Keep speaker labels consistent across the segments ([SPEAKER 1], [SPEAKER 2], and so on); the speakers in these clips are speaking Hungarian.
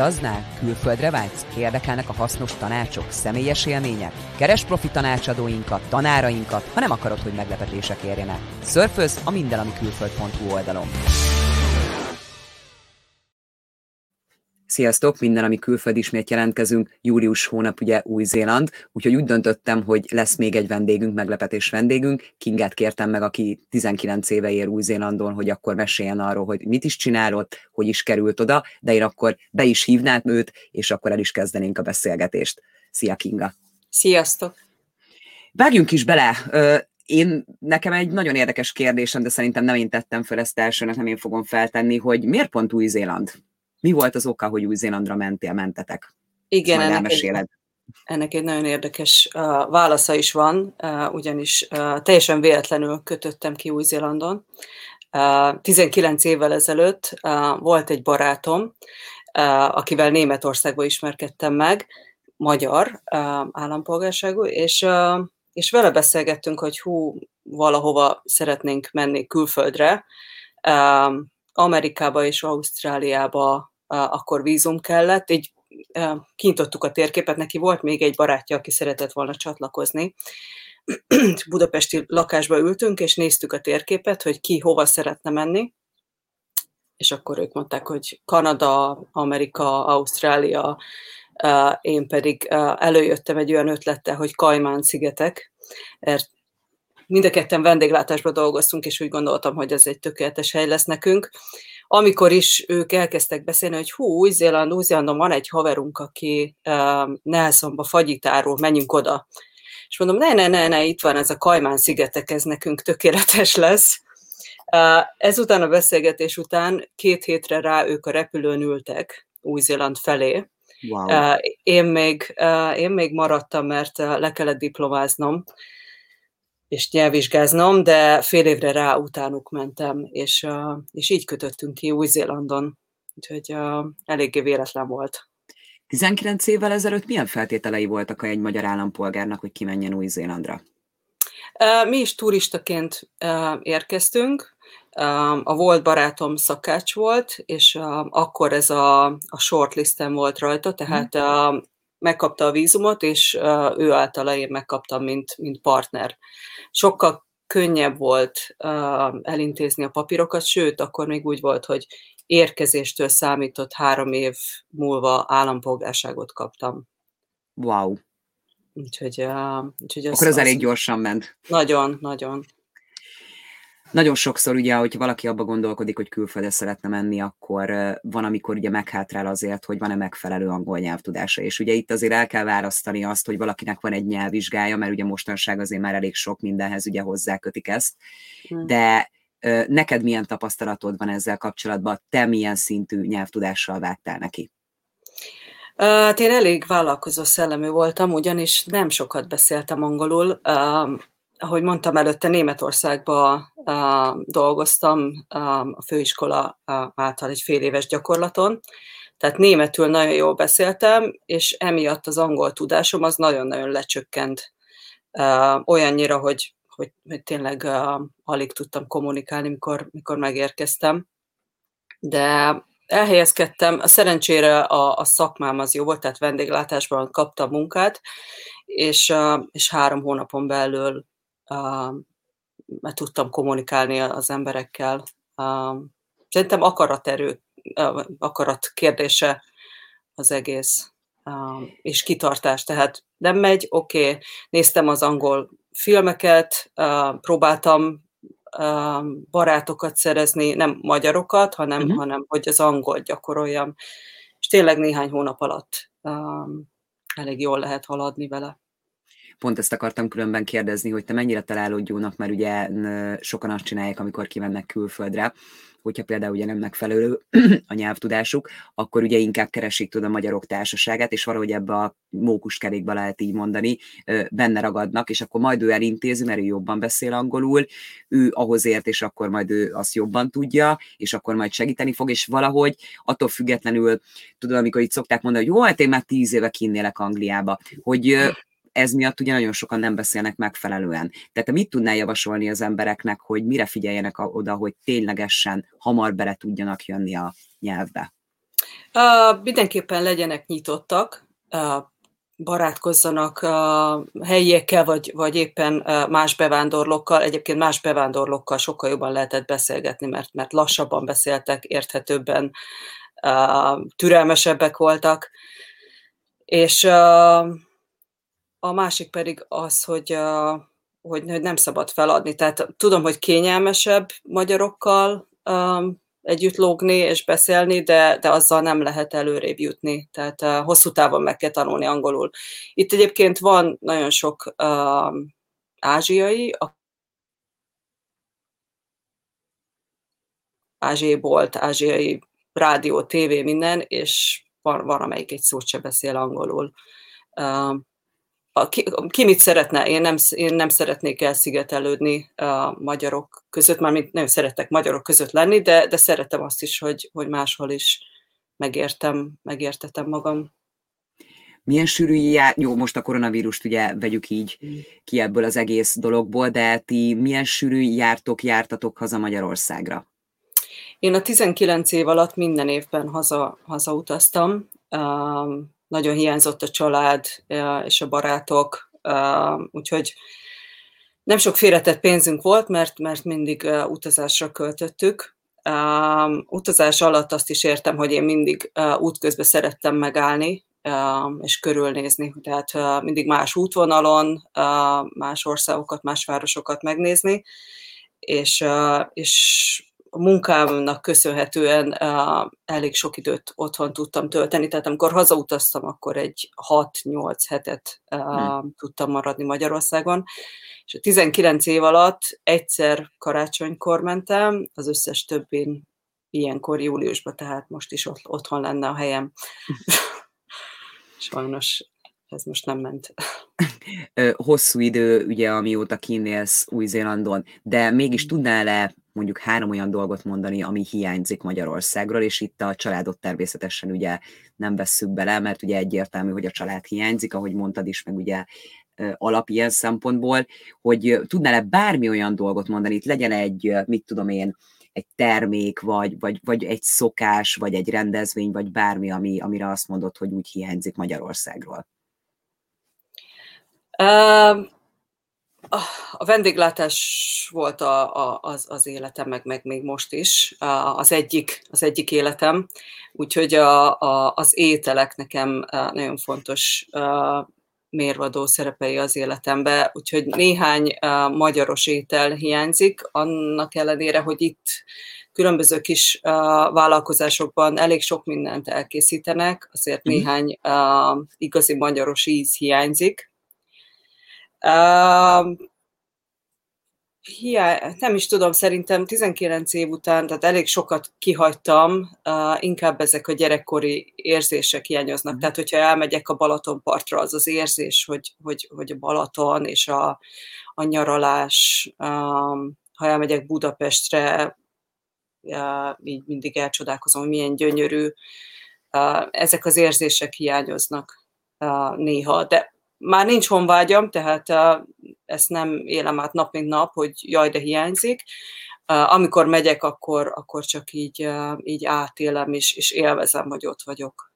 [SPEAKER 1] Utaznál? Külföldre vágysz? Érdekelnek a hasznos tanácsok, személyes élmények? Keres profi tanácsadóinkat, tanárainkat, ha nem akarod, hogy meglepetések érjenek. Szörföz a mindenamikülföld.hu oldalon. Sziasztok, minden, ami külföld ismét jelentkezünk, július hónap ugye Új-Zéland, úgyhogy úgy döntöttem, hogy lesz még egy vendégünk, meglepetés vendégünk. Kingát kértem meg, aki 19 éve ér Új-Zélandon, hogy akkor meséljen arról, hogy mit is csinálott, hogy is került oda, de én akkor be is hívnám őt, és akkor el is kezdenénk a beszélgetést. Szia Kinga!
[SPEAKER 2] Sziasztok!
[SPEAKER 1] Vágjunk is bele! Én, nekem egy nagyon érdekes kérdésem, de szerintem nem én tettem fel ezt elsőnek, nem én fogom feltenni, hogy miért pont Új-Zéland? Mi volt az oka, hogy Új-Zélandra mentél, mentetek?
[SPEAKER 2] Igen, ennek egy, ennek egy nagyon érdekes uh, válasza is van, uh, ugyanis uh, teljesen véletlenül kötöttem ki Új-Zélandon. Uh, 19 évvel ezelőtt uh, volt egy barátom, uh, akivel Németországban ismerkedtem meg, magyar uh, állampolgárságú, és, uh, és vele beszélgettünk, hogy hú, valahova szeretnénk menni külföldre, uh, Amerikába és Ausztráliába akkor vízum kellett, így kintottuk a térképet, neki volt még egy barátja, aki szeretett volna csatlakozni. Budapesti lakásba ültünk, és néztük a térképet, hogy ki hova szeretne menni, és akkor ők mondták, hogy Kanada, Amerika, Ausztrália, én pedig előjöttem egy olyan ötlettel, hogy Kajmán szigetek, mert mind a ketten vendéglátásban dolgoztunk, és úgy gondoltam, hogy ez egy tökéletes hely lesz nekünk amikor is ők elkezdtek beszélni, hogy hú, Új-Zéland, Új-Zélandon van egy haverunk, aki uh, Nelsonba fagyitárul, menjünk oda. És mondom, ne, ne, ne, ne, itt van ez a Kajmán-szigetek, ez nekünk tökéletes lesz. Uh, ezután a beszélgetés után két hétre rá ők a repülőn ültek Új-Zéland felé. Wow. Én, még, én még maradtam, mert le kellett diplomáznom, és nyelvvizsgáznom, de fél évre rá utánuk mentem, és, és így kötöttünk ki Új-Zélandon. Úgyhogy eléggé véletlen volt.
[SPEAKER 1] 19 évvel ezelőtt milyen feltételei voltak egy magyar állampolgárnak, hogy kimenjen Új-Zélandra?
[SPEAKER 2] Mi is turistaként érkeztünk. A volt barátom szakács volt, és akkor ez a, a shortlisten volt rajta, tehát hmm megkapta a vízumot, és ő általa én megkaptam, mint, mint partner. Sokkal könnyebb volt elintézni a papírokat, sőt, akkor még úgy volt, hogy érkezéstől számított három év múlva állampolgárságot kaptam.
[SPEAKER 1] Wow.
[SPEAKER 2] Úgyhogy, úgyhogy
[SPEAKER 1] az, Akkor ez az elég gyorsan ment.
[SPEAKER 2] Nagyon, nagyon.
[SPEAKER 1] Nagyon sokszor ugye, hogy valaki abba gondolkodik, hogy külföldre szeretne menni, akkor van, amikor ugye meghátrál azért, hogy van-e megfelelő angol nyelvtudása. És ugye itt azért el kell választani azt, hogy valakinek van egy nyelvvizsgája, mert ugye mostanság azért már elég sok mindenhez ugye hozzákötik ezt. Hmm. De neked milyen tapasztalatod van ezzel kapcsolatban? Te milyen szintű nyelvtudással vágtál neki?
[SPEAKER 2] Hát én elég vállalkozó szellemű voltam, ugyanis nem sokat beszéltem angolul ahogy mondtam előtte, Németországban uh, dolgoztam uh, a főiskola uh, által egy fél éves gyakorlaton, tehát németül nagyon jól beszéltem, és emiatt az angol tudásom az nagyon-nagyon lecsökkent uh, olyannyira, hogy, hogy, hogy tényleg uh, alig tudtam kommunikálni, mikor, mikor megérkeztem. De elhelyezkedtem, a szerencsére a, a szakmám az jó volt, tehát vendéglátásban kaptam munkát, és, és három hónapon belül mert tudtam kommunikálni az emberekkel. Szerintem akaraterő, akarat kérdése az egész, és kitartás. Tehát nem megy, oké, okay. néztem az angol filmeket, próbáltam barátokat szerezni, nem magyarokat, hanem, uh-huh. hanem hogy az angol gyakoroljam. És tényleg néhány hónap alatt elég jól lehet haladni vele
[SPEAKER 1] pont ezt akartam különben kérdezni, hogy te mennyire találod jónak, mert ugye sokan azt csinálják, amikor kimennek külföldre, hogyha például ugye nem megfelelő a nyelvtudásuk, akkor ugye inkább keresik tud a magyarok társaságát, és valahogy ebbe a mókuskerékbe lehet így mondani, benne ragadnak, és akkor majd ő elintézi, mert ő jobban beszél angolul, ő ahhoz ért, és akkor majd ő azt jobban tudja, és akkor majd segíteni fog, és valahogy attól függetlenül, tudod, amikor itt szokták mondani, hogy jó, hát én már tíz éve kinnélek Angliába, hogy ez miatt ugye nagyon sokan nem beszélnek megfelelően. Tehát te mit tudnál javasolni az embereknek, hogy mire figyeljenek oda, hogy ténylegesen hamar bele tudjanak jönni a nyelvbe?
[SPEAKER 2] Uh, mindenképpen legyenek nyitottak, uh, barátkozzanak uh, helyiekkel, vagy, vagy éppen uh, más bevándorlókkal. Egyébként más bevándorlókkal sokkal jobban lehetett beszélgetni, mert, mert lassabban beszéltek, érthetőbben, uh, türelmesebbek voltak. És uh, a másik pedig az, hogy, hogy, hogy nem szabad feladni. Tehát tudom, hogy kényelmesebb magyarokkal um, együtt lógni és beszélni, de, de azzal nem lehet előrébb jutni. Tehát uh, hosszú távon meg kell tanulni angolul. Itt egyébként van nagyon sok uh, ázsiai, ázsiai bolt, ázsiai rádió, tévé, minden, és van, van amelyik egy szót se beszél angolul. Uh, a, ki, ki mit szeretne? Én nem, én nem szeretnék elszigetelődni a magyarok között, mármint nem szeretek magyarok között lenni, de, de szeretem azt is, hogy, hogy máshol is megértem, megértetem magam.
[SPEAKER 1] Milyen sűrű jár, jó, most a koronavírust ugye vegyük így ki ebből az egész dologból, de ti milyen sűrű jártok, jártatok haza Magyarországra?
[SPEAKER 2] Én a 19 év alatt minden évben haza, hazautaztam. Um, nagyon hiányzott a család és a barátok, úgyhogy nem sok félretett pénzünk volt, mert, mert mindig utazásra költöttük. Utazás alatt azt is értem, hogy én mindig útközben szerettem megállni, és körülnézni. Tehát mindig más útvonalon, más országokat, más városokat megnézni, és, és a munkámnak köszönhetően uh, elég sok időt otthon tudtam tölteni, tehát amikor hazautaztam, akkor egy 6-8 hetet uh, hmm. tudtam maradni Magyarországon, és a 19 év alatt egyszer karácsonykor mentem, az összes többén ilyenkor júliusban, tehát most is ott, otthon lenne a helyem. Sajnos ez most nem ment.
[SPEAKER 1] Hosszú idő, ugye, amióta kinélsz Új-Zélandon, de mégis tudnál-e mondjuk három olyan dolgot mondani, ami hiányzik Magyarországról, és itt a családot természetesen ugye nem vesszük bele, mert ugye egyértelmű, hogy a család hiányzik, ahogy mondtad is, meg ugye alap ilyen szempontból, hogy tudnál-e bármi olyan dolgot mondani, itt legyen egy, mit tudom én, egy termék, vagy, vagy, vagy egy szokás, vagy egy rendezvény, vagy bármi, ami, amire azt mondod, hogy úgy hiányzik Magyarországról?
[SPEAKER 2] A vendéglátás volt a, a, az, az életem, meg, meg még most is az egyik, az egyik életem, úgyhogy a, a, az ételek nekem nagyon fontos mérvadó szerepei az életembe, úgyhogy néhány magyaros étel hiányzik, annak ellenére, hogy itt különböző kis vállalkozásokban elég sok mindent elkészítenek, azért mhm. néhány igazi magyaros íz hiányzik, Uh, hiá, nem is tudom, szerintem 19 év után, tehát elég sokat kihagytam, uh, inkább ezek a gyerekkori érzések hiányoznak. Mm. Tehát, hogyha elmegyek a Balatonpartra, az az érzés, hogy, hogy, hogy a Balaton és a, a nyaralás, um, ha elmegyek Budapestre, uh, így mindig elcsodálkozom, hogy milyen gyönyörű. Uh, ezek az érzések hiányoznak uh, néha, de már nincs honvágyam, tehát ezt nem élem át nap mint nap, hogy jaj, de hiányzik. Amikor megyek, akkor, akkor csak így, így átélem, és, és élvezem, hogy ott vagyok.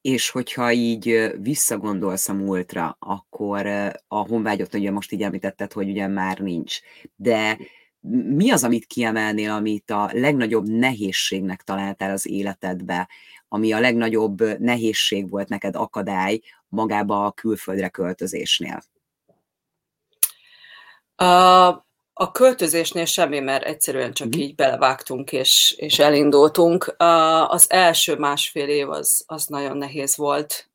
[SPEAKER 1] És hogyha így visszagondolsz a múltra, akkor a honvágyot ugye most így említetted, hogy ugye már nincs. De mi az, amit kiemelnél, amit a legnagyobb nehézségnek találtál az életedbe, ami a legnagyobb nehézség volt neked akadály magába a külföldre költözésnél?
[SPEAKER 2] A, a költözésnél semmi, mert egyszerűen csak mm. így belevágtunk és, és elindultunk. Az első másfél év az, az nagyon nehéz volt.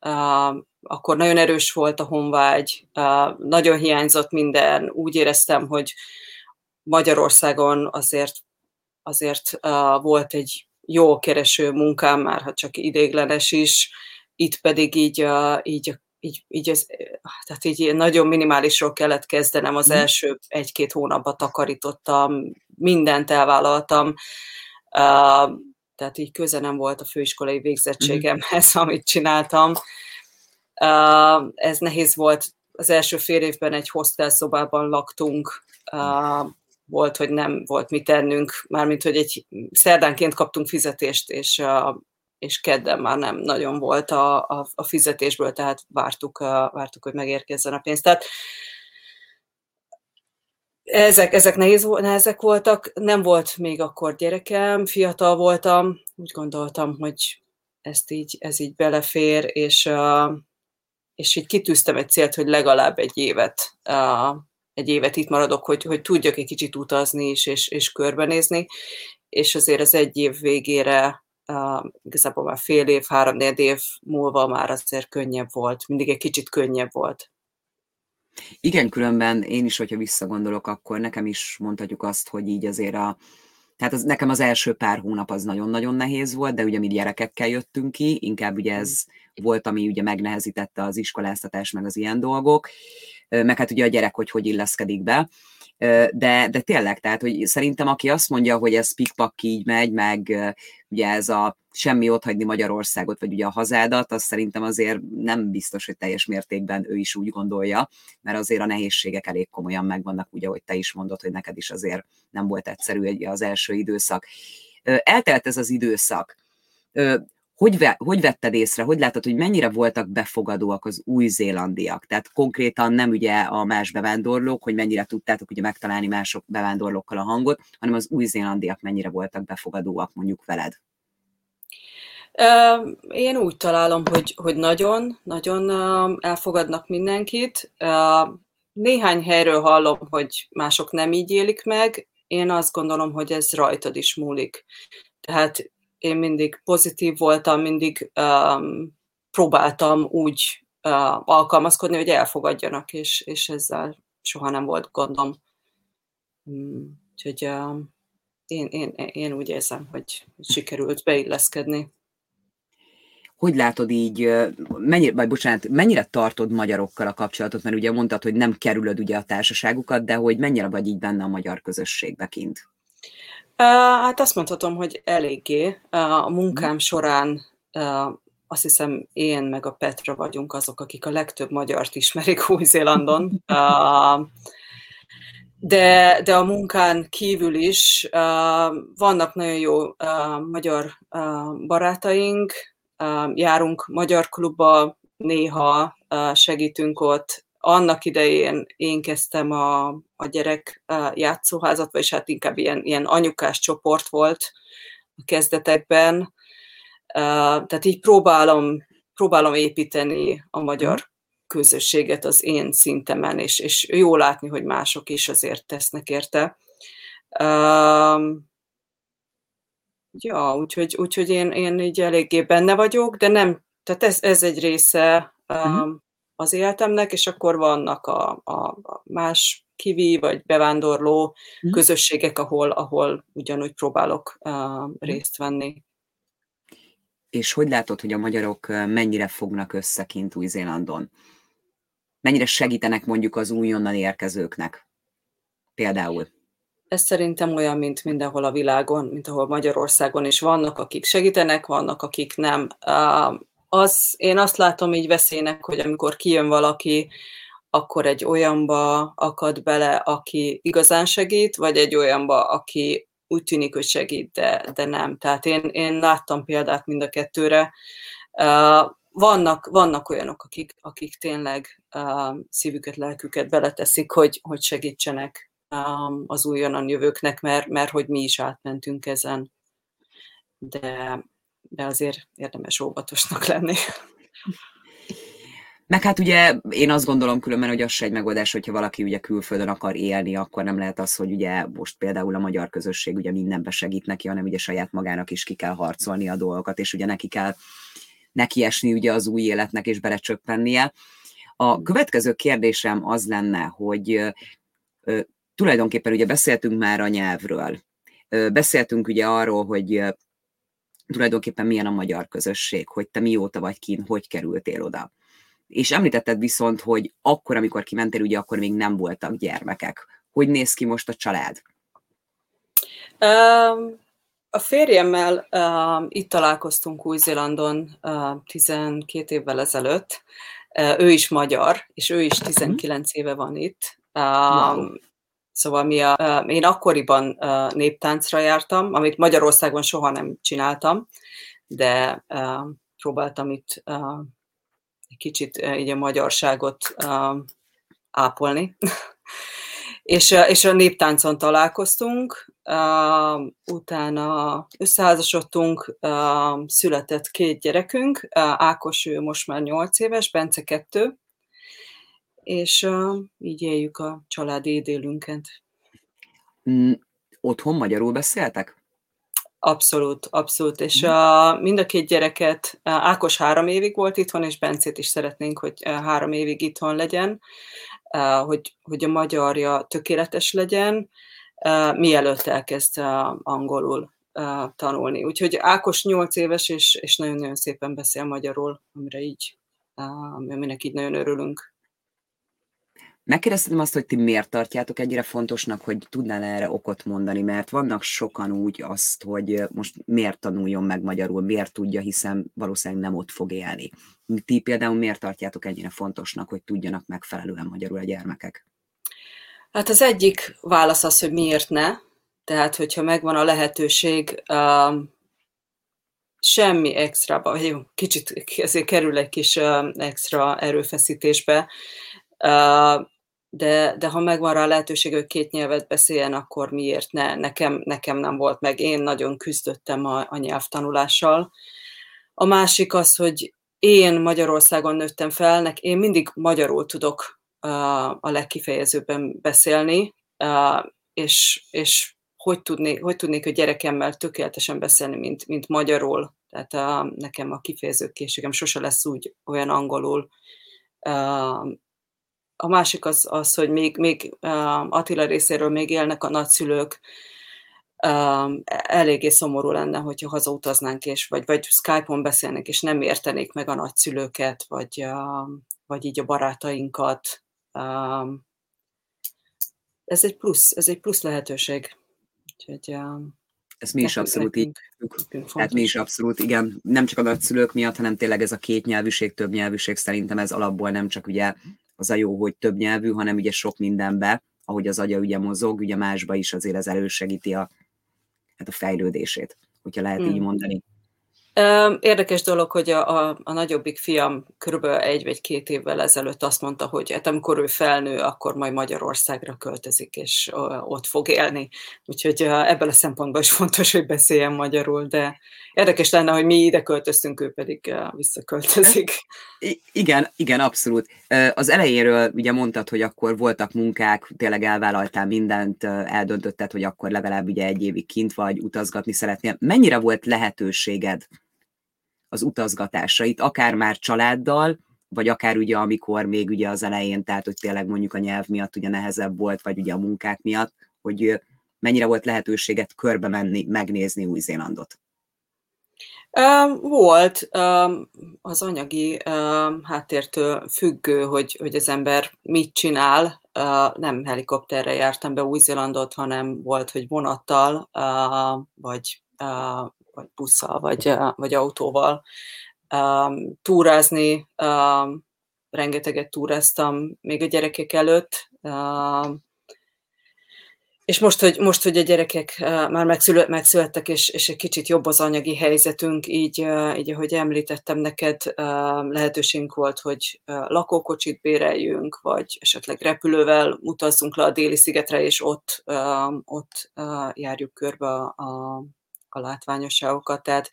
[SPEAKER 2] Akkor nagyon erős volt a honvágy, nagyon hiányzott minden. Úgy éreztem, hogy Magyarországon azért, azért volt egy jó kereső munkám, már ha csak idéglenes is, itt pedig így, így, így, így, ez, tehát így nagyon minimálisról kellett kezdenem, az mm. első egy-két hónapban takarítottam, mindent elvállaltam, tehát így köze nem volt a főiskolai végzettségemhez, mm. amit csináltam. Ez nehéz volt, az első fél évben egy hostelszobában laktunk, volt, hogy nem volt mit tennünk, mármint, hogy egy szerdánként kaptunk fizetést, és, és kedden már nem nagyon volt a, a, a fizetésből, tehát vártuk, vártuk, hogy megérkezzen a pénz. Tehát ezek, ezek nehéz, nehezek voltak, nem volt még akkor gyerekem, fiatal voltam, úgy gondoltam, hogy ezt így, ez így belefér, és, és így kitűztem egy célt, hogy legalább egy évet, egy évet itt maradok, hogy, hogy tudjak egy kicsit utazni is, és, és körbenézni, és azért az egy év végére igazából már fél év, három év múlva már azért könnyebb volt, mindig egy kicsit könnyebb volt.
[SPEAKER 1] Igen, különben én is, hogyha visszagondolok, akkor nekem is mondhatjuk azt, hogy így azért a, tehát az, nekem az első pár hónap az nagyon-nagyon nehéz volt, de ugye mi gyerekekkel jöttünk ki, inkább ugye ez volt, ami ugye megnehezítette az iskoláztatás, meg az ilyen dolgok, meg hát ugye a gyerek, hogy hogy illeszkedik be. De, de tényleg, tehát, hogy szerintem aki azt mondja, hogy ez pikpak így megy, meg ugye ez a semmi hagyni Magyarországot, vagy ugye a hazádat, az szerintem azért nem biztos, hogy teljes mértékben ő is úgy gondolja, mert azért a nehézségek elég komolyan megvannak, ugye, hogy te is mondod, hogy neked is azért nem volt egyszerű egy az első időszak. Eltelt ez az időszak hogy, ve, hogy vetted észre, hogy látod, hogy mennyire voltak befogadóak az új-zélandiak? Tehát konkrétan nem ugye a más bevándorlók, hogy mennyire tudtátok ugye megtalálni mások bevándorlókkal a hangot, hanem az új-zélandiak mennyire voltak befogadóak mondjuk veled?
[SPEAKER 2] Én úgy találom, hogy, hogy nagyon, nagyon elfogadnak mindenkit. Néhány helyről hallom, hogy mások nem így élik meg. Én azt gondolom, hogy ez rajtad is múlik. Tehát én mindig pozitív voltam, mindig um, próbáltam úgy uh, alkalmazkodni, hogy elfogadjanak, és, és ezzel soha nem volt gondom. Um, úgyhogy uh, én, én, én úgy érzem, hogy sikerült beilleszkedni.
[SPEAKER 1] Hogy látod így, mennyire, vagy bocsánat, mennyire tartod magyarokkal a kapcsolatot, mert ugye mondtad, hogy nem kerülöd ugye a társaságukat, de hogy mennyire vagy így benne a magyar közösségbe kint?
[SPEAKER 2] Hát azt mondhatom, hogy eléggé. A munkám mhm. során azt hiszem én meg a Petra vagyunk azok, akik a legtöbb magyart ismerik Új-Zélandon. De, de a munkán kívül is vannak nagyon jó magyar barátaink, járunk magyar klubba, néha segítünk ott, annak idején én kezdtem a, a gyerek játszóházat, vagy hát inkább ilyen, ilyen anyukás csoport volt a kezdetekben. Tehát így próbálom, próbálom építeni a magyar mhm. közösséget az én szintemen, és, és jó látni, hogy mások is azért tesznek érte. Ja, úgyhogy, úgyhogy én, én így eléggé benne vagyok, de nem, tehát ez, ez egy része uh-huh az életemnek, és akkor vannak a, a, más kivi vagy bevándorló mm. közösségek, ahol, ahol ugyanúgy próbálok uh, részt venni.
[SPEAKER 1] És hogy látod, hogy a magyarok mennyire fognak össze kint Új-Zélandon? Mennyire segítenek mondjuk az újonnan érkezőknek? Például.
[SPEAKER 2] Ez szerintem olyan, mint mindenhol a világon, mint ahol Magyarországon is vannak, akik segítenek, vannak, akik nem az, én azt látom így veszélynek, hogy amikor kijön valaki, akkor egy olyanba akad bele, aki igazán segít, vagy egy olyanba, aki úgy tűnik, hogy segít, de, de nem. Tehát én, én láttam példát mind a kettőre. Vannak, vannak olyanok, akik, akik tényleg szívüket, lelküket beleteszik, hogy, hogy segítsenek az újonnan jövőknek, mert, mert hogy mi is átmentünk ezen. De de azért érdemes óvatosnak lenni.
[SPEAKER 1] Meg hát ugye én azt gondolom különben, hogy az se egy megoldás, hogyha valaki ugye külföldön akar élni, akkor nem lehet az, hogy ugye most például a magyar közösség ugye mindenbe segít neki, hanem ugye saját magának is ki kell harcolni a dolgokat, és ugye neki kell nekiesni ugye az új életnek és belecsöppennie. A következő kérdésem az lenne, hogy ö, tulajdonképpen ugye beszéltünk már a nyelvről, ö, beszéltünk ugye arról, hogy tulajdonképpen milyen a magyar közösség, hogy te mióta vagy kín, hogy kerültél oda. És említetted viszont, hogy akkor, amikor kimentél, ugye akkor még nem voltak gyermekek. Hogy néz ki most a család?
[SPEAKER 2] A férjemmel uh, itt találkoztunk Új-Zélandon uh, 12 évvel ezelőtt. Uh, ő is magyar, és ő is 19 éve van itt. Uh, wow. Szóval mi a, én akkoriban néptáncra jártam, amit Magyarországon soha nem csináltam, de próbáltam itt egy kicsit így a magyarságot ápolni. és, és a néptáncon találkoztunk, utána összeházasodtunk, született két gyerekünk, Ákos ő most már 8 éves, Bence 2, és így éljük a családi édélünket.
[SPEAKER 1] Mm, otthon magyarul beszéltek?
[SPEAKER 2] Abszolút, abszolút. És uh, mind a két gyereket, uh, Ákos három évig volt itthon, és Bencét is szeretnénk, hogy uh, három évig itthon legyen, uh, hogy, hogy a magyarja tökéletes legyen, uh, mielőtt elkezd uh, angolul uh, tanulni. Úgyhogy Ákos nyolc éves, és, és nagyon-nagyon szépen beszél magyarul, amire így, uh, aminek így nagyon örülünk.
[SPEAKER 1] Megkérdeztem azt, hogy ti miért tartjátok ennyire fontosnak, hogy tudnál erre okot mondani, mert vannak sokan úgy azt, hogy most miért tanuljon meg magyarul, miért tudja, hiszen valószínűleg nem ott fog élni. Ti például miért tartjátok ennyire fontosnak, hogy tudjanak megfelelően magyarul a gyermekek?
[SPEAKER 2] Hát az egyik válasz az, hogy miért ne. Tehát, hogyha megvan a lehetőség, uh, semmi extra, jó, kicsit ezért kerül egy kis uh, extra erőfeszítésbe, uh, de, de ha megvan rá a lehetőség, hogy két nyelvet beszéljen, akkor miért ne? Nekem, nekem nem volt meg. Én nagyon küzdöttem a, a nyelvtanulással. A másik az, hogy én Magyarországon nőttem fel, nek én mindig magyarul tudok uh, a legkifejezőbben beszélni, uh, és, és hogy, tudné, hogy tudnék a gyerekemmel tökéletesen beszélni, mint, mint magyarul. Tehát uh, nekem a kifejezőkészségem sose lesz úgy olyan angolul, uh, a másik az, az hogy még, még Attila részéről még élnek a nagyszülők, um, eléggé szomorú lenne, hogyha hazautaznánk, és, vagy, vagy Skype-on beszélnek, és nem értenék meg a nagyszülőket, vagy, vagy így a barátainkat. Um, ez egy plusz, ez egy plusz lehetőség. Úgyhogy,
[SPEAKER 1] ez mi is abszolút így. Tehát mi is abszolút, igen, nem csak a nagyszülők miatt, hanem tényleg ez a két nyelvűség, több nyelvűség, szerintem ez alapból nem csak ugye az a jó, hogy több nyelvű, hanem ugye sok mindenbe, ahogy az agya ugye mozog, ugye másba is azért ez elősegíti a, hát a fejlődését, hogyha lehet hmm. így mondani.
[SPEAKER 2] Érdekes dolog, hogy a, a, a nagyobbik fiam körülbelül egy vagy két évvel ezelőtt azt mondta, hogy hát amikor ő felnő, akkor majd Magyarországra költözik, és ott fog élni. Úgyhogy ebből a szempontból is fontos, hogy beszéljen magyarul, de érdekes lenne, hogy mi ide költöztünk, ő pedig visszaköltözik.
[SPEAKER 1] Igen, igen, abszolút. Az elejéről ugye mondtad, hogy akkor voltak munkák, tényleg elvállaltál mindent, eldöntötted, hogy akkor legalább ugye egy évig kint vagy, utazgatni szeretnél. Mennyire volt lehetőséged az utazgatásait, akár már családdal, vagy akár ugye amikor még ugye az elején, tehát hogy tényleg mondjuk a nyelv miatt ugye nehezebb volt, vagy ugye a munkák miatt, hogy mennyire volt lehetőséget körbe menni, megnézni Új-Zélandot?
[SPEAKER 2] Volt az anyagi háttértől függő, hogy, hogy az ember mit csinál. Nem helikopterre jártam be Új-Zélandot, hanem volt, hogy vonattal, vagy vagy busszal, vagy, vagy autóval um, túrázni. Um, rengeteget túráztam még a gyerekek előtt. Um, és most hogy, most, hogy a gyerekek már megszület, megszülettek, és, és egy kicsit jobb az anyagi helyzetünk, így, így ahogy említettem neked, lehetőségünk volt, hogy lakókocsit béreljünk, vagy esetleg repülővel utazzunk le a déli szigetre, és ott, ott járjuk körbe a, a látványosságokat, tehát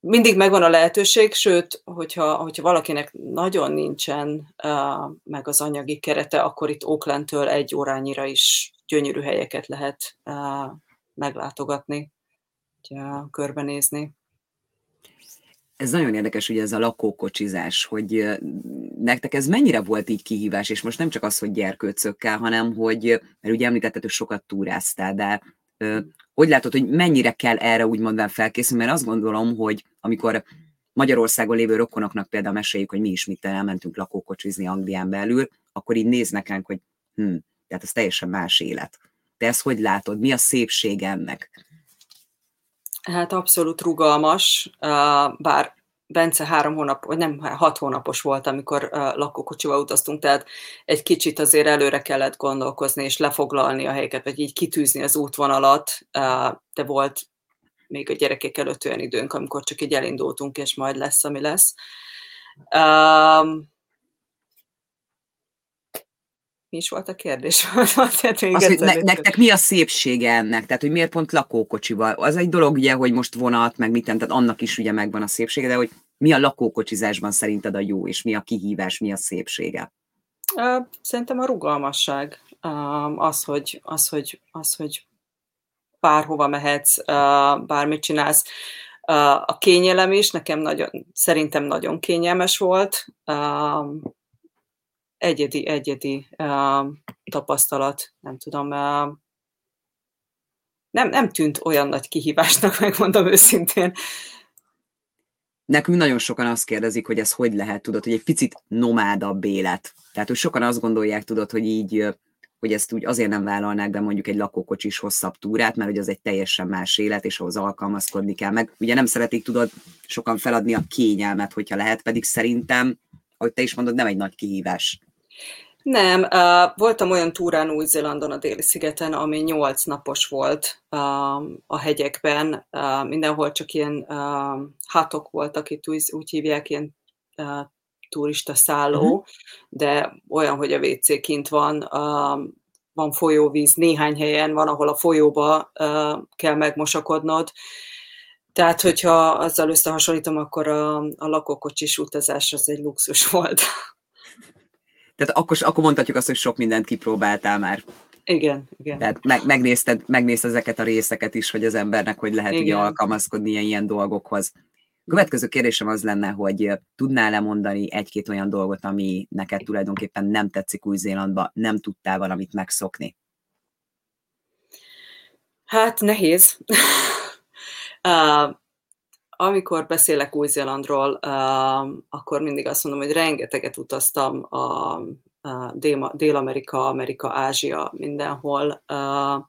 [SPEAKER 2] mindig megvan a lehetőség, sőt, hogyha, hogyha valakinek nagyon nincsen uh, meg az anyagi kerete, akkor itt Oaklandtől egy órányira is gyönyörű helyeket lehet uh, meglátogatni, uh, körbenézni.
[SPEAKER 1] Ez nagyon érdekes, ugye ez a lakókocsizás, hogy nektek ez mennyire volt így kihívás, és most nem csak az, hogy gyerkőcökkel, hanem hogy, mert ugye említetted, hogy sokat túráztál, de hogy látod, hogy mennyire kell erre úgy mondván felkészülni, mert azt gondolom, hogy amikor Magyarországon lévő rokonoknak például meséljük, hogy mi is mit elmentünk lakókocsizni Anglián belül, akkor így néznek ránk, hogy hm, tehát ez teljesen más élet. Te ezt hogy látod? Mi a szépség ennek?
[SPEAKER 2] Hát abszolút rugalmas, bár Bence három hónap, vagy nem, hat hónapos volt, amikor lakókocsival utaztunk, tehát egy kicsit azért előre kellett gondolkozni, és lefoglalni a helyeket, vagy így kitűzni az útvonalat, de volt még a gyerekek előtt olyan időnk, amikor csak így elindultunk, és majd lesz, ami lesz. Um, mi is volt a kérdés?
[SPEAKER 1] Az, hogy ne, nektek mi a szépsége ennek? Tehát, hogy miért pont lakókocsival? Az egy dolog ugye, hogy most vonat, meg mit tehát annak is ugye megvan a szépsége, de hogy mi a lakókocsizásban szerinted a jó, és mi a kihívás, mi a szépsége?
[SPEAKER 2] Szerintem a rugalmasság. Az, hogy, az, hogy, az, hogy bárhova mehetsz, bármit csinálsz. A kényelem is nekem nagyon, szerintem nagyon kényelmes volt egyedi, egyedi uh, tapasztalat, nem tudom, uh, nem, nem tűnt olyan nagy kihívásnak, megmondom őszintén.
[SPEAKER 1] Nekünk nagyon sokan azt kérdezik, hogy ez hogy lehet, tudod, hogy egy picit nomádabb élet. Tehát, hogy sokan azt gondolják, tudod, hogy így, hogy ezt úgy azért nem vállalnák be mondjuk egy lakókocsis hosszabb túrát, mert hogy az egy teljesen más élet, és ahhoz alkalmazkodni kell meg. Ugye nem szeretik, tudod, sokan feladni a kényelmet, hogyha lehet, pedig szerintem, ahogy te is mondod, nem egy nagy kihívás.
[SPEAKER 2] Nem, uh, voltam olyan túrán Új-Zélandon a déli szigeten, ami nyolc napos volt uh, a hegyekben, uh, mindenhol csak ilyen uh, hátok voltak, itt úgy, úgy hívják, ilyen uh, turista szálló, uh-huh. de olyan, hogy a WC kint van, uh, van folyóvíz, néhány helyen van, ahol a folyóba uh, kell megmosakodnod, tehát, hogyha azzal összehasonlítom, akkor a, a lakókocsis utazás az egy luxus volt.
[SPEAKER 1] Tehát akkor, akkor mondhatjuk azt, hogy sok mindent kipróbáltál már.
[SPEAKER 2] Igen, igen.
[SPEAKER 1] Tehát meg, megnézted, megnézted ezeket a részeket is, hogy az embernek hogy lehet igen. ugye alkalmazkodni ilyen, ilyen dolgokhoz. A következő kérdésem az lenne, hogy tudnál-e mondani egy-két olyan dolgot, ami neked tulajdonképpen nem tetszik Új-Zélandba, nem tudtál valamit megszokni?
[SPEAKER 2] Hát nehéz. uh, amikor beszélek Új-Zélandról, uh, akkor mindig azt mondom, hogy rengeteget utaztam a, Dél-Amerika, Amerika, Ázsia, mindenhol. Uh,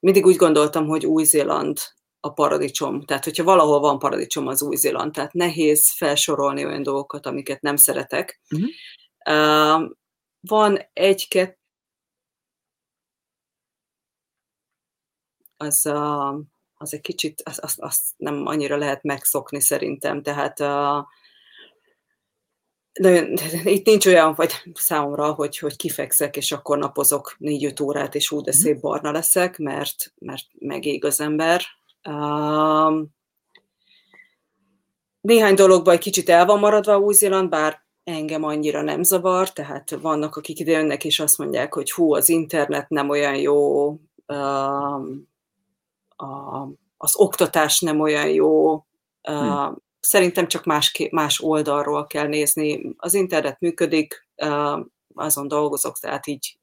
[SPEAKER 2] mindig úgy gondoltam, hogy Új-Zéland a paradicsom. Tehát, hogyha valahol van paradicsom, az Új-Zéland. Tehát nehéz felsorolni olyan dolgokat, amiket nem szeretek. Uh-huh. Uh, van egy-kettő az a az egy kicsit, azt, azt, azt nem annyira lehet megszokni szerintem, tehát nagyon, itt nincs olyan, vagy számomra, hogy, hogy kifekszek, és akkor napozok négy-öt órát, és úgy de mhm. szép barna leszek, mert, mert megég az ember. Uh, néhány dologban egy kicsit el van maradva Új-Zéland, bár engem annyira nem zavar, tehát vannak, akik ide jönnek, és azt mondják, hogy hú, az internet nem olyan jó, uh, a, az oktatás nem olyan jó, hmm. szerintem csak más, más oldalról kell nézni. Az internet működik, azon dolgozok, tehát így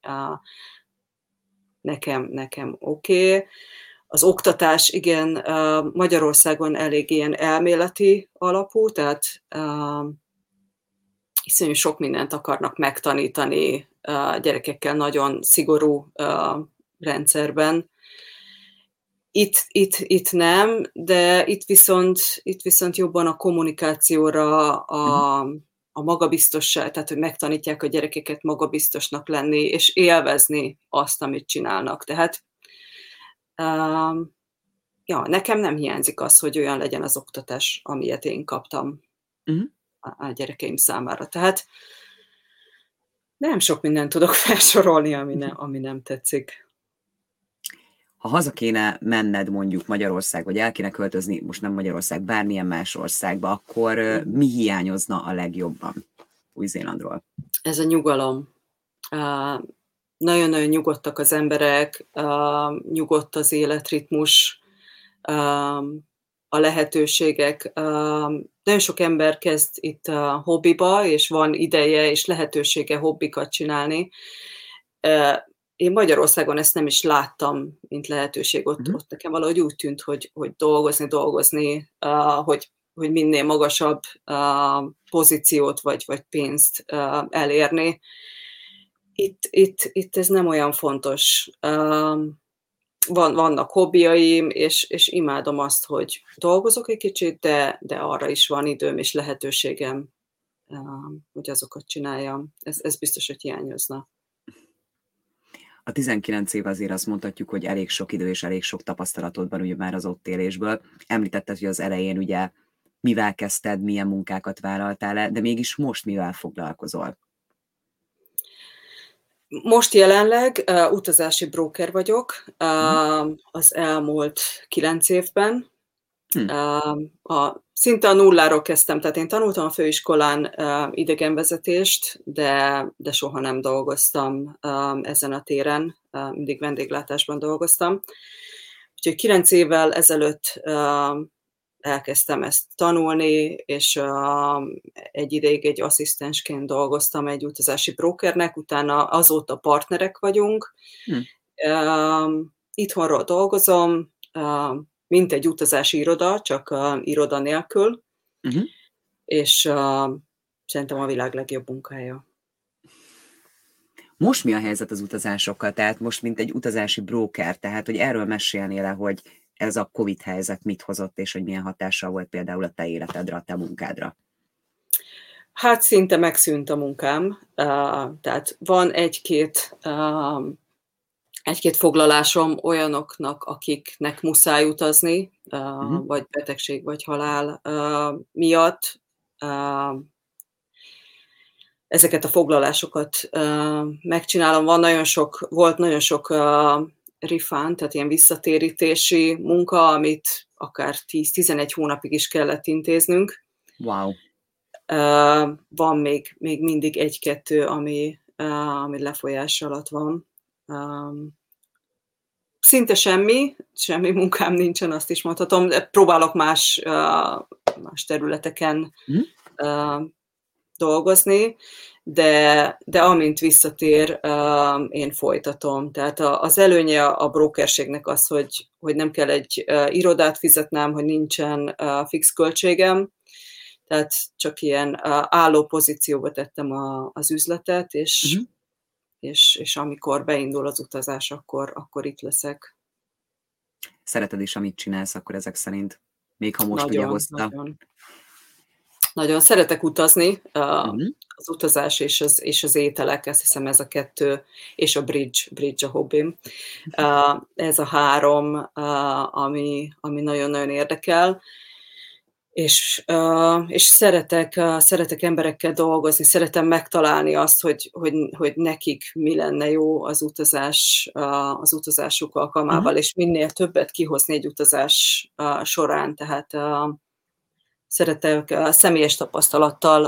[SPEAKER 2] nekem, nekem oké. Okay. Az oktatás, igen, Magyarországon elég ilyen elméleti alapú, tehát iszonyú sok mindent akarnak megtanítani gyerekekkel nagyon szigorú rendszerben, itt, itt, itt nem, de itt viszont, itt viszont jobban a kommunikációra, a, a magabiztosság, tehát hogy megtanítják a gyerekeket magabiztosnak lenni, és élvezni azt, amit csinálnak. Tehát um, ja, nekem nem hiányzik az, hogy olyan legyen az oktatás, amilyet én kaptam uh-huh. a, gyerekeim számára. Tehát nem sok mindent tudok felsorolni, ami, ne, ami nem tetszik
[SPEAKER 1] ha haza kéne menned mondjuk Magyarország, vagy el kéne költözni, most nem Magyarország, bármilyen más országba, akkor mi hiányozna a legjobban Új-Zélandról?
[SPEAKER 2] Ez a nyugalom. Uh, nagyon-nagyon nyugodtak az emberek, uh, nyugodt az életritmus, uh, a lehetőségek. Nagyon sok ember kezd itt a hobbiba, és van ideje és lehetősége hobbikat csinálni én Magyarországon ezt nem is láttam, mint lehetőség. Ott, uh-huh. ott nekem valahogy úgy tűnt, hogy, hogy dolgozni, dolgozni, uh, hogy, hogy minél magasabb uh, pozíciót vagy, vagy pénzt uh, elérni. Itt, itt, itt ez nem olyan fontos. Uh, van, vannak hobbiaim, és, és imádom azt, hogy dolgozok egy kicsit, de, de arra is van időm és lehetőségem, hogy azokat csináljam. Ez, ez biztos, hogy hiányozna.
[SPEAKER 1] A 19 év azért azt mondhatjuk, hogy elég sok idő és elég sok tapasztalatod van ugye már az ott élésből. Említetted, hogy az elején ugye mivel kezdted, milyen munkákat vállaltál el, de mégis most mivel foglalkozol?
[SPEAKER 2] Most jelenleg uh, utazási broker vagyok uh, az elmúlt kilenc évben. Hmm. Uh, a, szinte a nulláról kezdtem, tehát én tanultam a főiskolán uh, idegenvezetést, de, de soha nem dolgoztam uh, ezen a téren, uh, mindig vendéglátásban dolgoztam. Úgyhogy kilenc évvel ezelőtt uh, elkezdtem ezt tanulni, és uh, egy ideig egy asszisztensként dolgoztam egy utazási brokernek, utána azóta partnerek vagyunk. Hm. Uh, itthonról dolgozom, uh, mint egy utazási iroda, csak uh, iroda nélkül, uh-huh. és uh, szerintem a világ legjobb munkája.
[SPEAKER 1] Most mi a helyzet az utazásokkal? Tehát most, mint egy utazási broker, tehát, hogy erről mesélnél hogy ez a Covid helyzet mit hozott, és hogy milyen hatással volt például a te életedre, a te munkádra?
[SPEAKER 2] Hát szinte megszűnt a munkám, tehát van egy-két egy-két foglalásom olyanoknak, akiknek muszáj utazni, uh-huh. vagy betegség, vagy halál miatt. Ezeket a foglalásokat megcsinálom. Van nagyon sok, volt nagyon sok refund, tehát ilyen visszatérítési munka, amit akár 10-11 hónapig is kellett intéznünk.
[SPEAKER 1] Wow.
[SPEAKER 2] Van még, még mindig egy-kettő, ami, ami lefolyás alatt van. Um, szinte semmi, semmi munkám nincsen, azt is mondhatom. Próbálok más, uh, más területeken uh, dolgozni, de, de amint visszatér, uh, én folytatom. Tehát a, az előnye a brokerségnek az, hogy, hogy nem kell egy uh, irodát fizetnem, hogy nincsen uh, fix költségem, tehát csak ilyen álló pozícióba tettem a, az üzletet, és, uh-huh. És, és amikor beindul az utazás, akkor, akkor itt leszek.
[SPEAKER 1] Szereted is, amit csinálsz, akkor ezek szerint? Még ha most nagyon, ugye hozta. Nagyon.
[SPEAKER 2] Nagyon szeretek utazni, uh-huh. az utazás és az, és az ételek, azt hiszem ez a kettő, és a bridge, bridge a hobbim. Uh, ez a három, uh, ami, ami nagyon-nagyon érdekel. És, és szeretek, szeretek emberekkel dolgozni, szeretem megtalálni azt, hogy, hogy, hogy nekik mi lenne jó az utazás, az utazásuk alkalmával, uh-huh. és minél többet kihozni egy utazás során. Tehát szeretek személyes tapasztalattal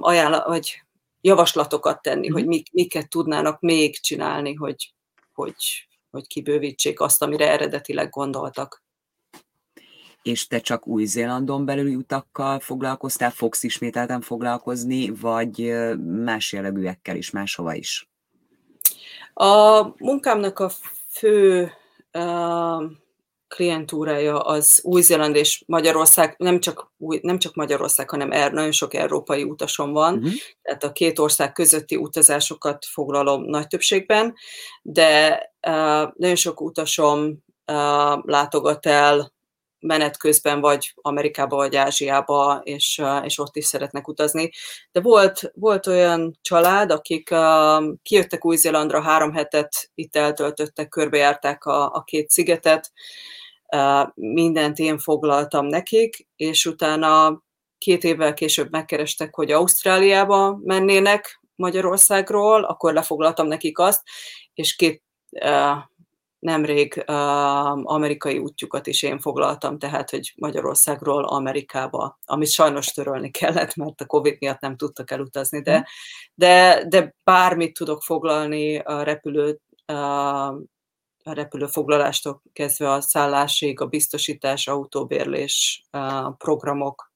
[SPEAKER 2] ajánl, vagy javaslatokat tenni, mm. hogy mik, miket tudnának még csinálni, hogy, hogy, hogy kibővítsék azt, amire eredetileg gondoltak.
[SPEAKER 1] És te csak Új-Zélandon belüli utakkal foglalkoztál, fogsz ismételten foglalkozni, vagy más jellegűekkel is, máshova is?
[SPEAKER 2] A munkámnak a fő uh, klientúrája az Új-Zéland és Magyarország, nem csak, nem csak Magyarország, hanem er, nagyon sok európai utasom van, uh-huh. tehát a két ország közötti utazásokat foglalom nagy többségben, de uh, nagyon sok utasom uh, látogat el menet közben vagy Amerikába, vagy Ázsiába, és, uh, és ott is szeretnek utazni. De volt, volt olyan család, akik uh, kijöttek Új-Zélandra, három hetet itt eltöltöttek, körbejárták a, a két szigetet, mindent én foglaltam nekik, és utána két évvel később megkerestek, hogy Ausztráliába mennének Magyarországról, akkor lefoglaltam nekik azt, és két nemrég amerikai útjukat is én foglaltam, tehát, hogy Magyarországról Amerikába, amit sajnos törölni kellett, mert a Covid miatt nem tudtak elutazni, de, mhm. de, de bármit tudok foglalni a repülő a repülőfoglalástól kezdve a szállásig, a biztosítás, autóbérlés, programok,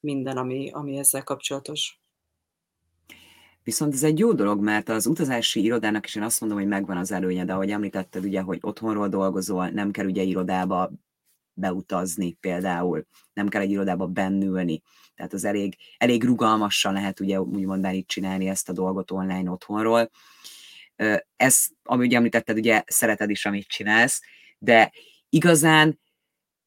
[SPEAKER 2] minden, ami, ami ezzel kapcsolatos.
[SPEAKER 1] Viszont ez egy jó dolog, mert az utazási irodának is én azt mondom, hogy megvan az előnye, de ahogy említetted, ugye, hogy otthonról dolgozol, nem kell ugye irodába beutazni például, nem kell egy irodába bennülni, tehát az elég, elég rugalmasan lehet ugye úgymond itt csinálni ezt a dolgot online otthonról. Ez, ami ugye említetted, ugye szereted is, amit csinálsz, de igazán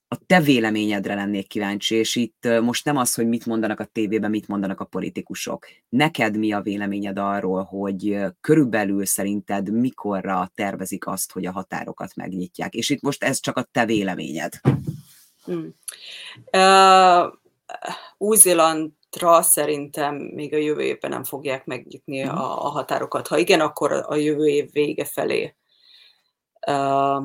[SPEAKER 1] a te véleményedre lennék kíváncsi, és itt most nem az, hogy mit mondanak a tévében, mit mondanak a politikusok. Neked mi a véleményed arról, hogy körülbelül szerinted mikorra tervezik azt, hogy a határokat megnyitják? És itt most ez csak a te véleményed. Hmm.
[SPEAKER 2] Uh, Új-Zélandra szerintem még a jövő évben nem fogják megnyitni uh-huh. a, a határokat. Ha igen, akkor a jövő év vége felé. Uh,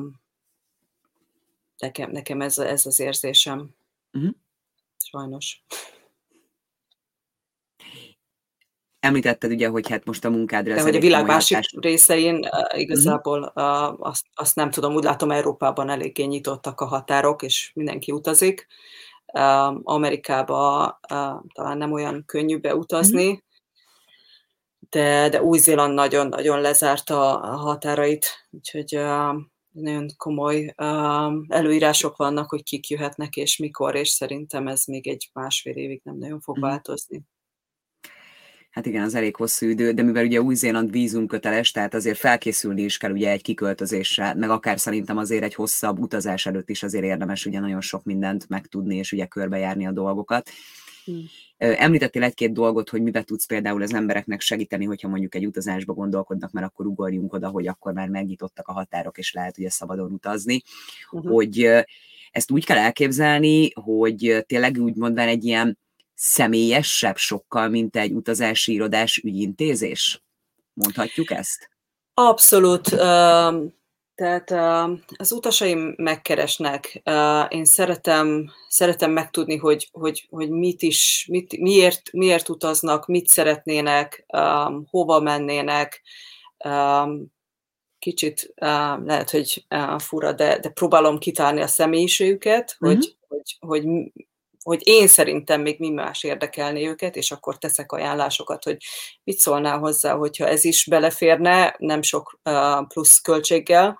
[SPEAKER 2] nekem, nekem ez, ez az érzésem. Uh-huh. Sajnos.
[SPEAKER 1] Említetted ugye, hogy hát most a munkádra...
[SPEAKER 2] De hogy a világ másik hatás... részein uh, igazából uh, azt, azt nem tudom, úgy látom Európában eléggé nyitottak a határok, és mindenki utazik. Uh, Amerikába talán nem olyan könnyű beutazni, uh-huh. de, de Új-Zéland nagyon-nagyon lezárta a határait, úgyhogy nagyon komoly um, előírások vannak, hogy kik jöhetnek és mikor, és szerintem ez még egy másfél évig nem nagyon fog mm. változni.
[SPEAKER 1] Hát igen, az elég hosszú idő, de mivel ugye Új-Zéland vízumköteles, tehát azért felkészülni is kell ugye egy kiköltözésre, meg akár szerintem azért egy hosszabb utazás előtt is azért érdemes ugye nagyon sok mindent megtudni, és ugye körbejárni a dolgokat. Hmm. Említettél egy-két dolgot, hogy mibe tudsz például az embereknek segíteni, hogyha mondjuk egy utazásba gondolkodnak, mert akkor ugorjunk oda, hogy akkor már megnyitottak a határok, és lehet ugye szabadon utazni, uh-huh. hogy ezt úgy kell elképzelni, hogy tényleg úgy mondván egy ilyen személyesebb sokkal, mint egy utazási irodás ügyintézés? Mondhatjuk ezt?
[SPEAKER 2] Abszolút. Tehát az utasaim megkeresnek. Én szeretem, szeretem megtudni, hogy, hogy, hogy mit is, mit, miért, miért utaznak, mit szeretnének, hova mennének. Kicsit lehet, hogy fura, de, de próbálom kitárni a személyiségüket, mm-hmm. hogy, hogy, hogy hogy én szerintem még mi más érdekelni őket, és akkor teszek ajánlásokat, hogy mit szólnál hozzá, hogyha ez is beleférne, nem sok uh, plusz költséggel.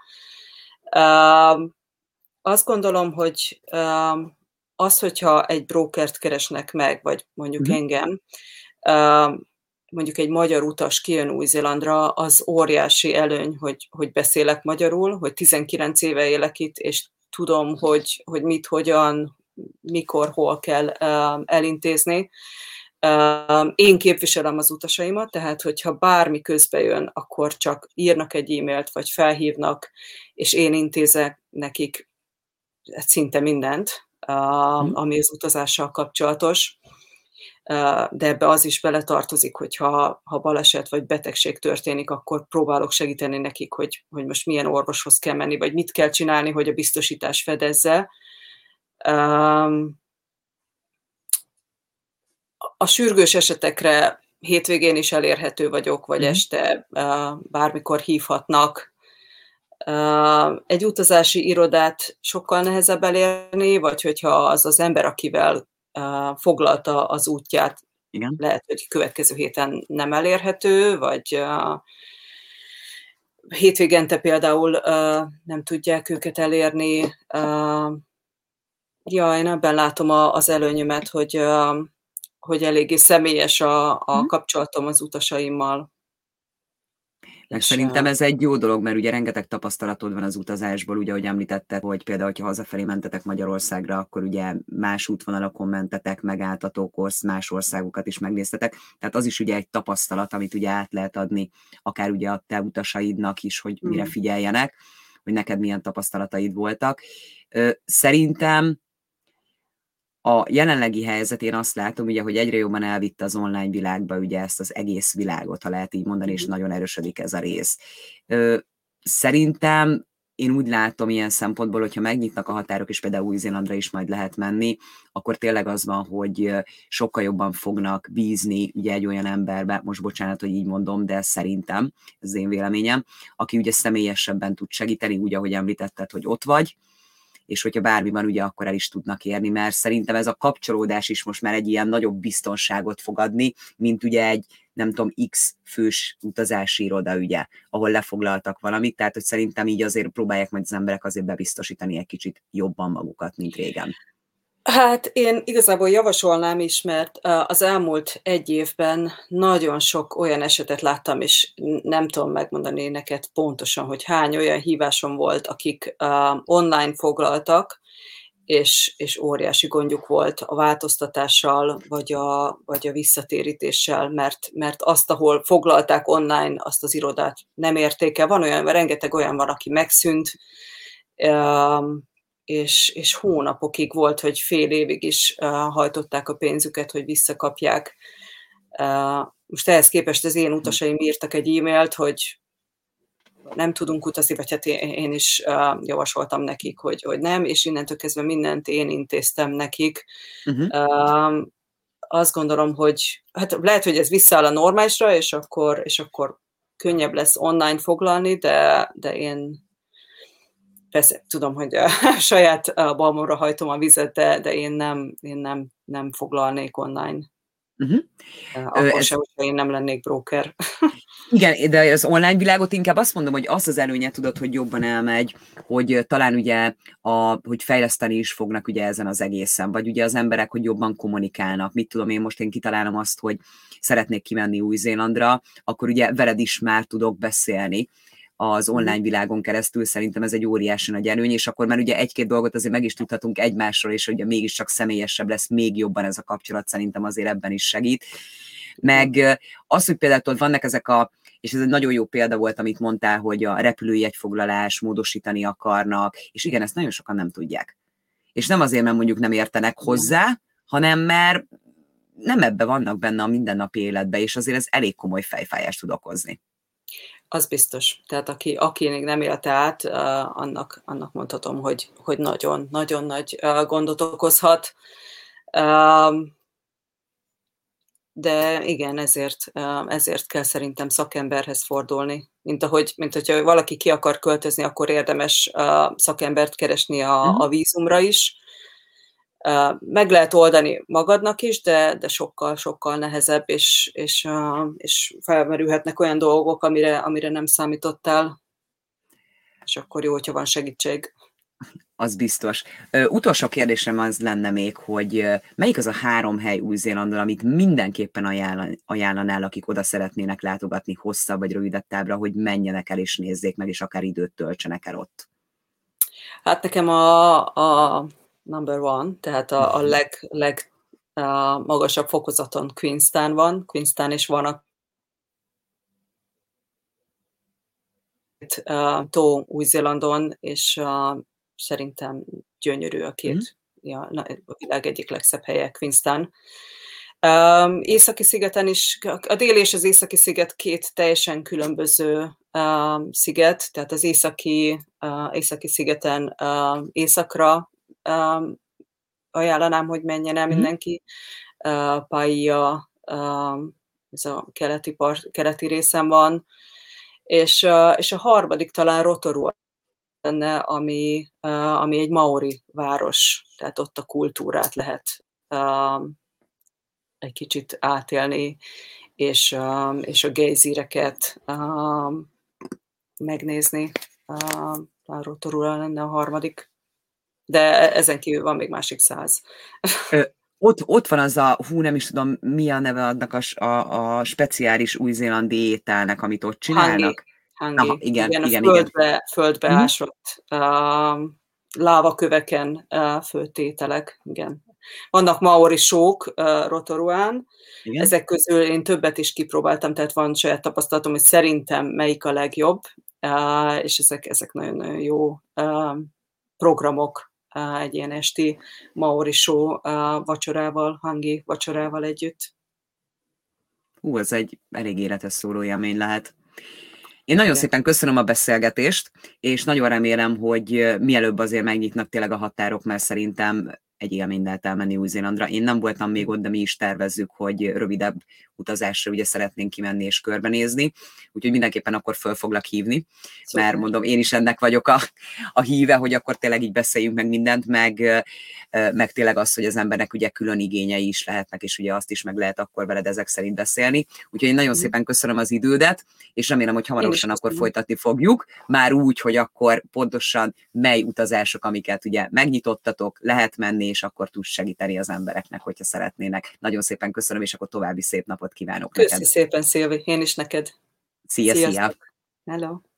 [SPEAKER 2] Uh, azt gondolom, hogy uh, az, hogyha egy brokert keresnek meg, vagy mondjuk mm. engem, uh, mondjuk egy magyar utas kijön Új-Zélandra, az óriási előny, hogy, hogy beszélek magyarul, hogy 19 éve élek itt, és tudom, hogy, hogy mit, hogyan, mikor, hol kell elintézni. Én képviselem az utasaimat, tehát hogyha bármi közbe jön, akkor csak írnak egy e-mailt, vagy felhívnak, és én intézek nekik szinte mindent, mhm. ami az utazással kapcsolatos. De ebbe az is beletartozik, hogy ha, ha baleset vagy betegség történik, akkor próbálok segíteni nekik, hogy, hogy most milyen orvoshoz kell menni, vagy mit kell csinálni, hogy a biztosítás fedezze a sürgős esetekre hétvégén is elérhető vagyok, vagy mm. este bármikor hívhatnak. Egy utazási irodát sokkal nehezebb elérni, vagy hogyha az az ember, akivel foglalta az útját, Igen. lehet, hogy következő héten nem elérhető, vagy hétvégente például nem tudják őket elérni, Ja, én ebben látom a, az előnyömet, hogy, hogy eléggé személyes a, a mhm. kapcsolatom az utasaimmal.
[SPEAKER 1] Meg szerintem ez egy jó dolog, mert ugye rengeteg tapasztalatod van az utazásból, ugye, ahogy említetted, hogy például, ha hazafelé mentetek Magyarországra, akkor ugye más útvonalakon mentetek, megálltatok, orsz, más országokat is megnéztetek. Tehát az is ugye egy tapasztalat, amit ugye át lehet adni, akár ugye a te utasaidnak is, hogy mire mm. figyeljenek, hogy neked milyen tapasztalataid voltak. Szerintem a jelenlegi helyzet én azt látom, ugye, hogy egyre jobban elvitte az online világba ugye ezt az egész világot, ha lehet így mondani, és mhm. nagyon erősödik ez a rész. Szerintem én úgy látom ilyen szempontból, hogyha megnyitnak a határok, és például Új-Zélandra is majd lehet menni, akkor tényleg az van, hogy sokkal jobban fognak bízni ugye egy olyan emberbe, most bocsánat, hogy így mondom, de szerintem, ez az én véleményem, aki ugye személyesebben tud segíteni, úgy, ahogy említetted, hogy ott vagy, és hogyha bármi van, ugye akkor el is tudnak érni, mert szerintem ez a kapcsolódás is most már egy ilyen nagyobb biztonságot fog adni, mint ugye egy nem tudom, X fős utazási iroda, ugye, ahol lefoglaltak valamit, tehát hogy szerintem így azért próbálják majd az emberek azért bebiztosítani egy kicsit jobban magukat, mint régen.
[SPEAKER 2] Hát én igazából javasolnám is, mert az elmúlt egy évben nagyon sok olyan esetet láttam, és nem tudom megmondani neked pontosan, hogy hány olyan hívásom volt, akik online foglaltak, és, és óriási gondjuk volt a változtatással, vagy a, vagy a visszatérítéssel, mert, mert azt, ahol foglalták online, azt az irodát nem érték el. Van olyan, rengeteg olyan van, aki megszűnt, és, és hónapokig volt, hogy fél évig is hajtották a pénzüket, hogy visszakapják. Most ehhez képest az én utasaim írtak egy e-mailt, hogy nem tudunk utazni, vagy hát én is javasoltam nekik, hogy, hogy nem, és innentől kezdve mindent én intéztem nekik. Uh-huh. Azt gondolom, hogy hát lehet, hogy ez visszaáll a normálisra, és akkor, és akkor könnyebb lesz online foglalni, de, de én persze tudom, hogy a saját balmomra hajtom a vizet, de, de én nem, én nem, nem foglalnék online. Uh-huh. Akkor ez... sem, hogyha én nem lennék broker.
[SPEAKER 1] Igen, de az online világot inkább azt mondom, hogy az az előnye tudod, hogy jobban elmegy, hogy talán ugye, a, hogy fejleszteni is fognak ugye ezen az egészen, vagy ugye az emberek, hogy jobban kommunikálnak. Mit tudom én, most én kitalálom azt, hogy szeretnék kimenni Új-Zélandra, akkor ugye veled is már tudok beszélni az mhm. online világon keresztül, szerintem ez egy óriási nagy előny, és akkor már ugye egy-két dolgot azért meg is tudhatunk egymásról, és ugye mégiscsak személyesebb lesz, még jobban ez a kapcsolat szerintem azért ebben is segít. Meg az, hogy például ott vannak ezek a, és ez egy nagyon jó példa volt, amit mondtál, hogy a repülőjegyfoglalás módosítani akarnak, és igen, ezt nagyon sokan nem tudják. És nem azért, mert mondjuk nem értenek hozzá, hanem mert nem ebbe vannak benne a mindennapi életbe, és azért ez elég komoly fejfájást tud okozni.
[SPEAKER 2] Az biztos. Tehát aki, aki még nem élte át, annak, annak mondhatom, hogy, hogy nagyon, nagyon nagy gondot okozhat. De igen, ezért, ezért kell szerintem szakemberhez fordulni. Mint, ahogy, mint hogyha valaki ki akar költözni, akkor érdemes szakembert keresni a, mhm. a vízumra is, meg lehet oldani magadnak is, de, de sokkal, sokkal nehezebb, és, és, és felmerülhetnek olyan dolgok, amire, amire nem számítottál, és akkor jó, hogyha van segítség.
[SPEAKER 1] Az biztos. Utolsó kérdésem az lenne még, hogy melyik az a három hely Új-Zélandon, amit mindenképpen ajánlan, ajánlanál, akik oda szeretnének látogatni hosszabb vagy rövidebb távra, hogy menjenek el és nézzék meg, és akár időt töltsenek el ott?
[SPEAKER 2] Hát nekem a, a number one, tehát a, a mhm. leg, leg a magasabb fokozaton Queenstown van, Queenstown is van a tó Új-Zélandon, és uh, szerintem gyönyörű a két, mm. ja, a világ egyik legszebb helye Queenstown. Um, északi szigeten is, a déli és az északi sziget két teljesen különböző uh, sziget, tehát az északi, uh, északi szigeten uh, északra um, ajánlanám, hogy menjen el mhm. mindenki. Uh, Paia, um, ez a keleti, part, keleti részen van, és, uh, és a harmadik talán Rotorua lenne, ami, uh, ami egy maori város, tehát ott a kultúrát lehet uh, egy kicsit átélni, és, uh, és a gejzíreket uh, megnézni. Uh, a Rotorua lenne a harmadik de ezen kívül van még másik száz.
[SPEAKER 1] ott, ott van az a, hú, nem is tudom, mi a neve adnak a, a, a speciális új-zélandi ételnek, amit ott csinálnak.
[SPEAKER 2] Hangi. Hangi. Aha, igen, igen, igen, földbe, igen. földbe mm-hmm. ásott uh, lávaköveken uh, főtételek, igen. Vannak maori sók uh, Rotoruán, igen. ezek közül én többet is kipróbáltam, tehát van saját tapasztalatom, hogy szerintem melyik a legjobb, uh, és ezek, ezek nagyon-nagyon jó uh, programok egy ilyen esti Maori show vacsorával, hangi vacsorával együtt.
[SPEAKER 1] Hú, ez egy elég életes szóló élmény lehet. Én nagyon Igen. szépen köszönöm a beszélgetést, és nagyon remélem, hogy mielőbb azért megnyitnak tényleg a határok, mert szerintem egy élmény lehet elmenni Új-Zélandra. Én nem voltam még ott, de mi is tervezzük, hogy rövidebb utazásra ugye szeretnénk kimenni és körbenézni, úgyhogy mindenképpen akkor föl foglak hívni, szóval. mert mondom, én is ennek vagyok a, a híve, hogy akkor tényleg így beszéljünk meg mindent, meg, meg tényleg az, hogy az embernek ugye külön igényei is lehetnek, és ugye azt is meg lehet akkor veled ezek szerint beszélni. Úgyhogy én nagyon mm. szépen köszönöm az idődet, és remélem, hogy hamarosan akkor folytatni fogjuk, már úgy, hogy akkor pontosan mely utazások, amiket ugye megnyitottatok, lehet menni, és akkor tudsz segíteni az embereknek, hogyha szeretnének. Nagyon szépen köszönöm, és akkor további szép napot kívánok
[SPEAKER 2] Köszi neked. szépen, Szilvi, én is neked.
[SPEAKER 1] Szia, Sziasztok. szia!
[SPEAKER 2] Hello!